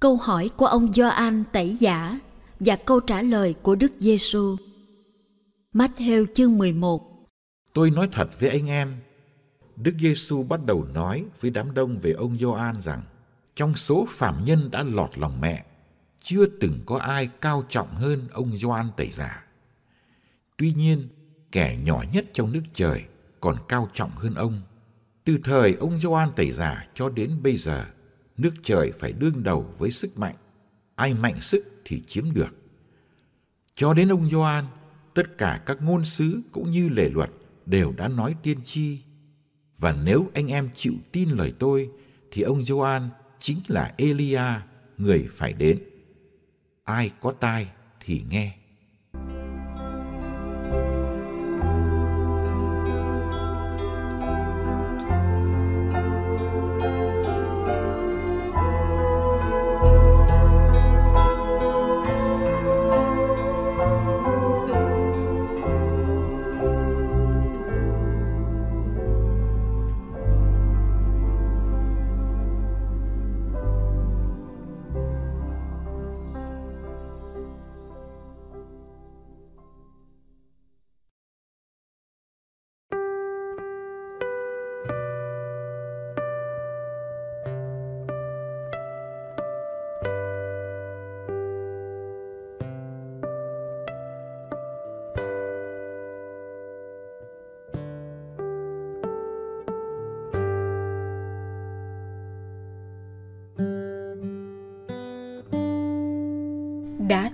Câu hỏi của ông Gioan Tẩy Giả và câu trả lời của Đức Giêsu. Matthew chương 11 Tôi nói thật với anh em, Đức Giêsu bắt đầu nói với đám đông về ông Gioan rằng trong số phạm nhân đã lọt lòng mẹ, chưa từng có ai cao trọng hơn ông Gioan Tẩy Giả. Tuy nhiên, kẻ nhỏ nhất trong nước trời còn cao trọng hơn ông. Từ thời ông Gioan Tẩy Giả cho đến bây giờ, nước trời phải đương đầu với sức mạnh. Ai mạnh sức thì chiếm được. Cho đến ông Gioan, tất cả các ngôn sứ cũng như lề luật đều đã nói tiên tri. Và nếu anh em chịu tin lời tôi, thì ông Gioan chính là Elia, người phải đến. Ai có tai thì nghe.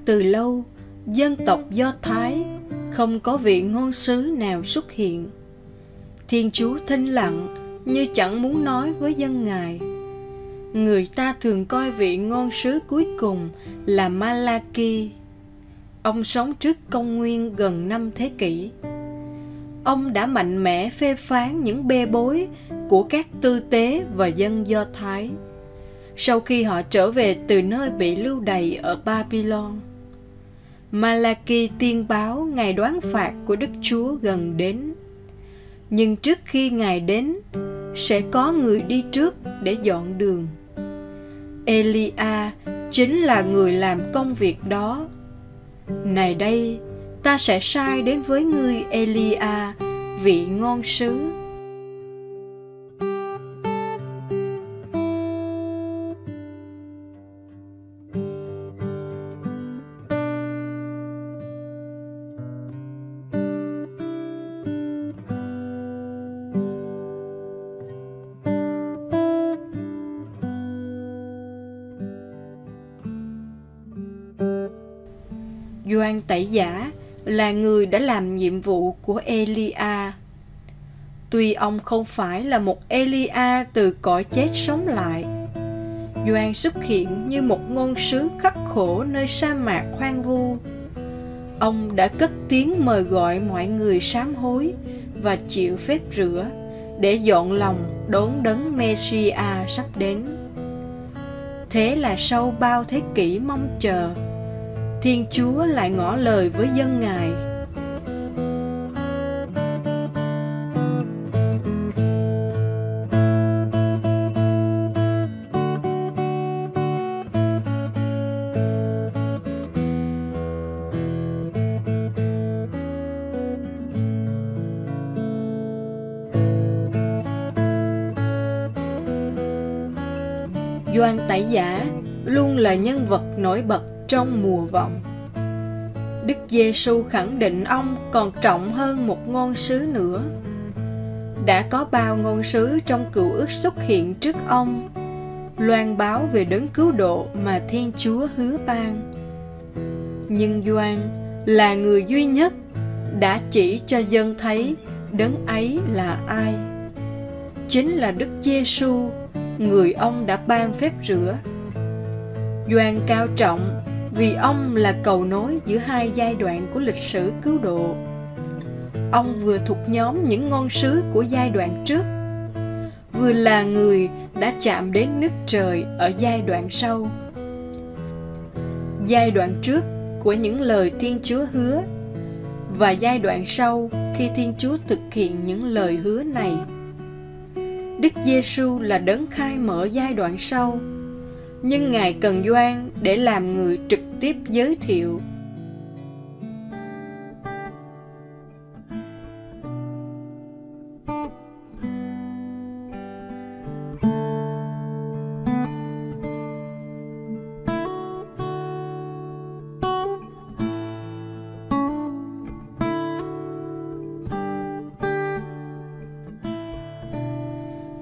Từ lâu, dân tộc do thái không có vị ngôn sứ nào xuất hiện. Thiên chúa thinh lặng như chẳng muốn nói với dân ngài. Người ta thường coi vị ngôn sứ cuối cùng là malaki. Ông sống trước công nguyên gần năm thế kỷ. Ông đã mạnh mẽ phê phán những bê bối của các tư tế và dân do thái. Sau khi họ trở về từ nơi bị lưu đày ở Babylon. Malachi tiên báo ngày đoán phạt của Đức Chúa gần đến. Nhưng trước khi Ngài đến, sẽ có người đi trước để dọn đường. Elia chính là người làm công việc đó. Này đây, ta sẽ sai đến với ngươi Elia, vị ngon sứ Doan Tẩy Giả là người đã làm nhiệm vụ của Elia. Tuy ông không phải là một Elia từ cõi chết sống lại, Doan xuất hiện như một ngôn sứ khắc khổ nơi sa mạc hoang vu. Ông đã cất tiếng mời gọi mọi người sám hối và chịu phép rửa để dọn lòng đón đấng Messiah sắp đến. thế là sau bao thế kỷ mong chờ thiên chúa lại ngỏ lời với dân ngài. Doan Tẩy Giả luôn là nhân vật nổi bật trong mùa vọng. Đức Giêsu khẳng định ông còn trọng hơn một ngôn sứ nữa. Đã có bao ngôn sứ trong cựu ước xuất hiện trước ông, loan báo về đấng cứu độ mà Thiên Chúa hứa ban. Nhưng Doan là người duy nhất đã chỉ cho dân thấy đấng ấy là ai. Chính là Đức Giêsu người ông đã ban phép rửa. Doan cao trọng vì ông là cầu nối giữa hai giai đoạn của lịch sử cứu độ. Ông vừa thuộc nhóm những ngôn sứ của giai đoạn trước, vừa là người đã chạm đến nước trời ở giai đoạn sau. Giai đoạn trước của những lời Thiên Chúa hứa và giai đoạn sau khi Thiên Chúa thực hiện những lời hứa này. Đức Giêsu là đấng khai mở giai đoạn sau, nhưng Ngài cần Doan để làm người trực tiếp giới thiệu.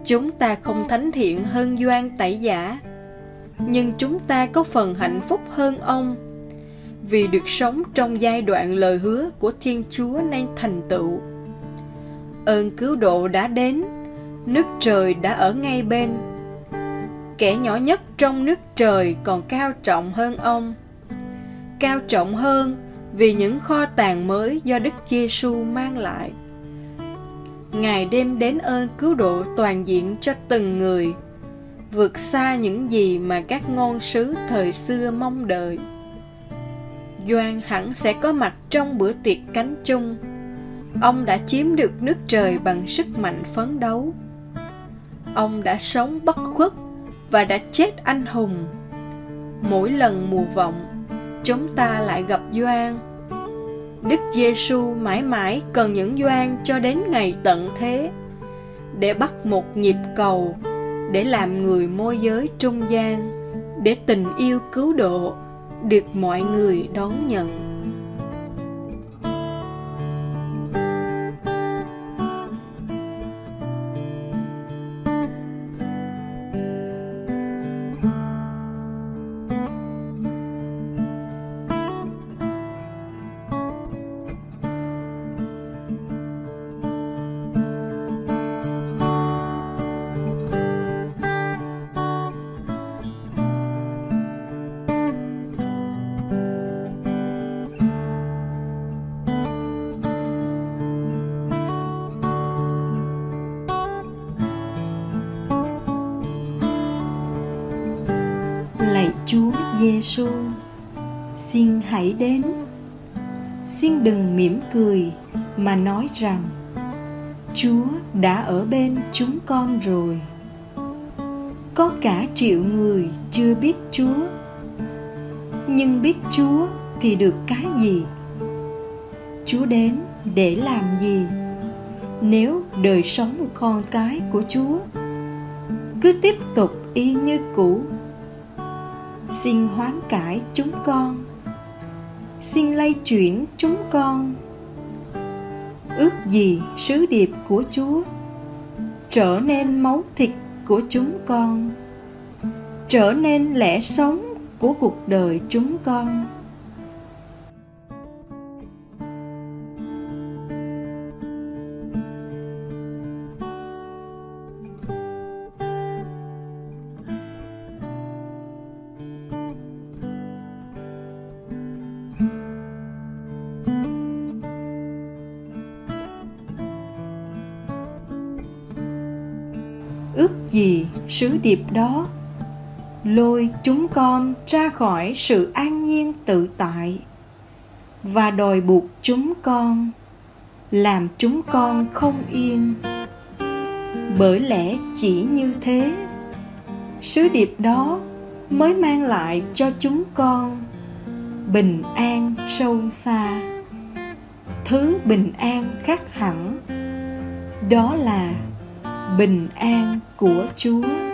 Chúng ta không thánh thiện hơn Doan Tẩy Giả, nhưng chúng ta có phần hạnh phúc hơn ông vì được sống trong giai đoạn lời hứa của Thiên Chúa nên thành tựu. Ơn cứu độ đã đến, nước trời đã ở ngay bên. Kẻ nhỏ nhất trong nước trời còn cao trọng hơn ông. Cao trọng hơn vì những kho tàng mới do Đức Giêsu mang lại. Ngài đem đến ơn cứu độ toàn diện cho từng người, vượt xa những gì mà các ngôn sứ thời xưa mong đợi. Doan hẳn sẽ có mặt trong bữa tiệc cánh chung. Ông đã chiếm được nước trời bằng sức mạnh phấn đấu. Ông đã sống bất khuất và đã chết anh hùng. Mỗi lần mùa vọng, chúng ta lại gặp Doan Đức Giêsu mãi mãi cần những doan cho đến ngày tận thế để bắt một nhịp cầu để làm người môi giới trung gian, để tình yêu cứu độ được mọi người đón nhận. Chúa Giêsu, xin hãy đến. Xin đừng mỉm cười mà nói rằng Chúa đã ở bên chúng con rồi. Có cả triệu người chưa biết Chúa, nhưng biết Chúa thì được cái gì? Chúa đến để làm gì? Nếu đời sống con cái của Chúa cứ tiếp tục y như cũ xin hoán cải chúng con. Xin lay chuyển chúng con. Ước gì sứ điệp của chúa trở nên máu thịt của chúng con, trở nên lẽ sống của cuộc đời chúng con. Gì sứ điệp đó? Lôi chúng con ra khỏi sự an nhiên tự tại và đòi buộc chúng con, làm chúng con không yên. Bởi lẽ chỉ như thế, sứ điệp đó mới mang lại cho chúng con bình an sâu xa. Thứ bình an khác hẳn đó là bình an của chúa.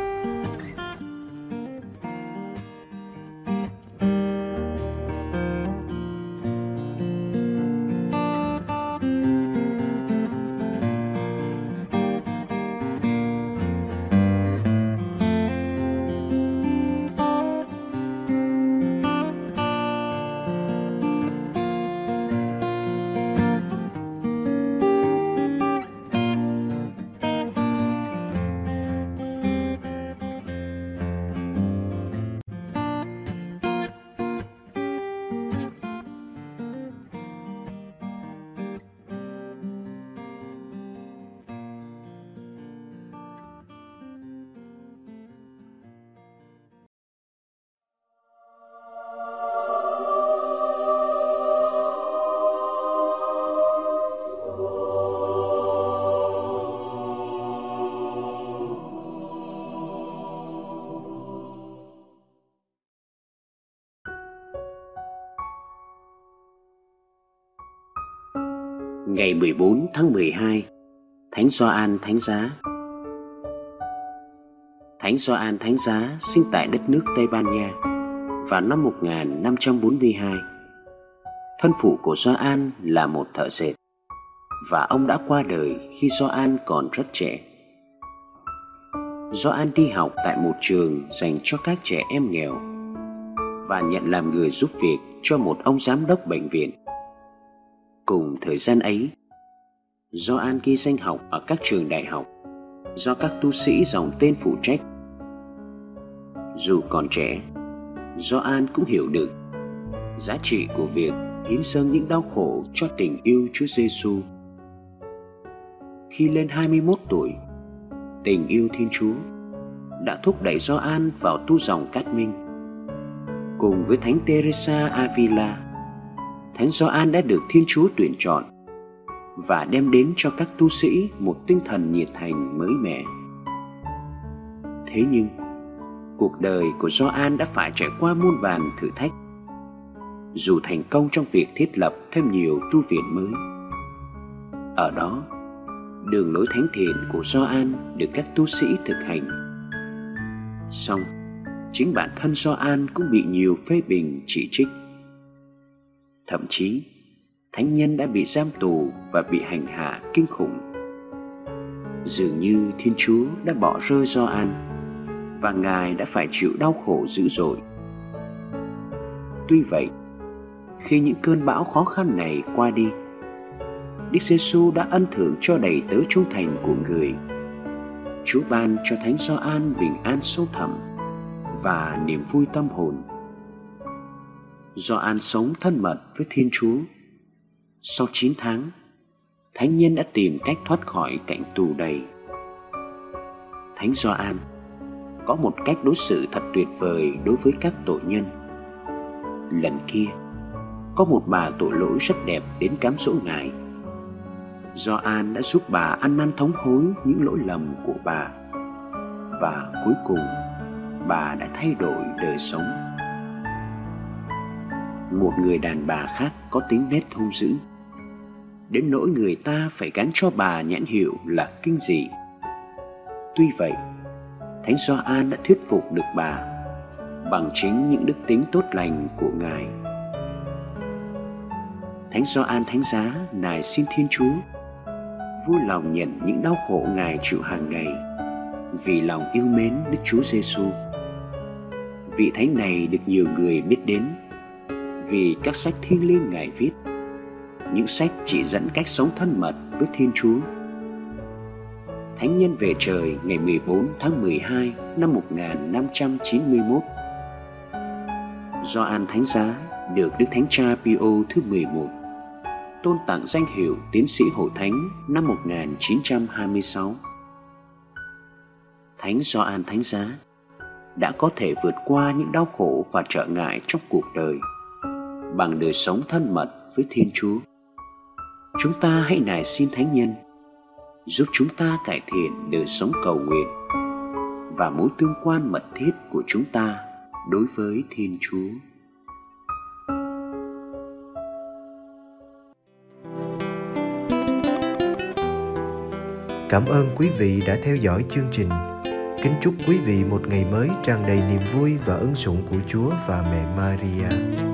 Ngày 14 tháng 12 Thánh Gioan Thánh Giá Thánh Gioan Thánh Giá sinh tại đất nước Tây Ban Nha vào năm 1542. Thân phụ của Gioan là một thợ dệt và ông đã qua đời khi Gioan còn rất trẻ. Gioan đi học tại một trường dành cho các trẻ em nghèo và nhận làm người giúp việc cho một ông giám đốc bệnh viện Cùng thời gian ấy, do An ghi danh học ở các trường đại học, do các tu sĩ dòng tên phụ trách. Dù còn trẻ, do An cũng hiểu được giá trị của việc hiến dâng những đau khổ cho tình yêu Chúa Giêsu. Khi lên 21 tuổi, tình yêu Thiên Chúa đã thúc đẩy Gioan vào tu dòng Cát Minh. Cùng với Thánh Teresa Avila, Thánh Gioan đã được Thiên Chúa tuyển chọn và đem đến cho các tu sĩ một tinh thần nhiệt thành mới mẻ. Thế nhưng, cuộc đời của Gioan đã phải trải qua muôn vàn thử thách. Dù thành công trong việc thiết lập thêm nhiều tu viện mới, ở đó, đường lối thánh thiện của Gioan được các tu sĩ thực hành. Song, chính bản thân Gioan cũng bị nhiều phê bình chỉ trích thậm chí, thánh nhân đã bị giam tù và bị hành hạ kinh khủng. Dường như thiên chúa đã bỏ rơi do an, và ngài đã phải chịu đau khổ dữ dội. Tuy vậy, khi những cơn bão khó khăn này qua đi, Đức Giêsu đã ân thưởng cho đầy tớ trung thành của người. Chúa ban cho Thánh Gioan bình an sâu thẳm và niềm vui tâm hồn do an sống thân mật với Thiên Chúa. Sau 9 tháng, Thánh nhân đã tìm cách thoát khỏi cảnh tù đầy. Thánh Gioan có một cách đối xử thật tuyệt vời đối với các tội nhân. Lần kia, có một bà tội lỗi rất đẹp đến cám dỗ ngài. Gioan đã giúp bà ăn năn thống hối những lỗi lầm của bà. Và cuối cùng, bà đã thay đổi đời sống một người đàn bà khác có tính nết hung dữ. Đến nỗi người ta phải gắn cho bà nhãn hiệu là kinh dị. Tuy vậy, thánh Gioan đã thuyết phục được bà bằng chính những đức tính tốt lành của ngài. Thánh Gioan thánh giá nài xin thiên chúa vui lòng nhận những đau khổ ngài chịu hàng ngày vì lòng yêu mến đức chúa giêsu vị thánh này được nhiều người biết đến vì các sách thiêng liêng Ngài viết, những sách chỉ dẫn cách sống thân mật với Thiên Chúa. Thánh nhân về trời ngày 14 tháng 12 năm 1591 Do An Thánh Giá được Đức Thánh Cha Pio thứ 11 tôn tặng danh hiệu tiến sĩ hội thánh năm 1926. Thánh Gioan Thánh Giá đã có thể vượt qua những đau khổ và trở ngại trong cuộc đời bằng đời sống thân mật với Thiên Chúa. Chúng ta hãy nài xin Thánh Nhân giúp chúng ta cải thiện đời sống cầu nguyện và mối tương quan mật thiết của chúng ta đối với Thiên Chúa. Cảm ơn quý vị đã theo dõi chương trình. Kính chúc quý vị một ngày mới tràn đầy niềm vui và ân sủng của Chúa và mẹ Maria.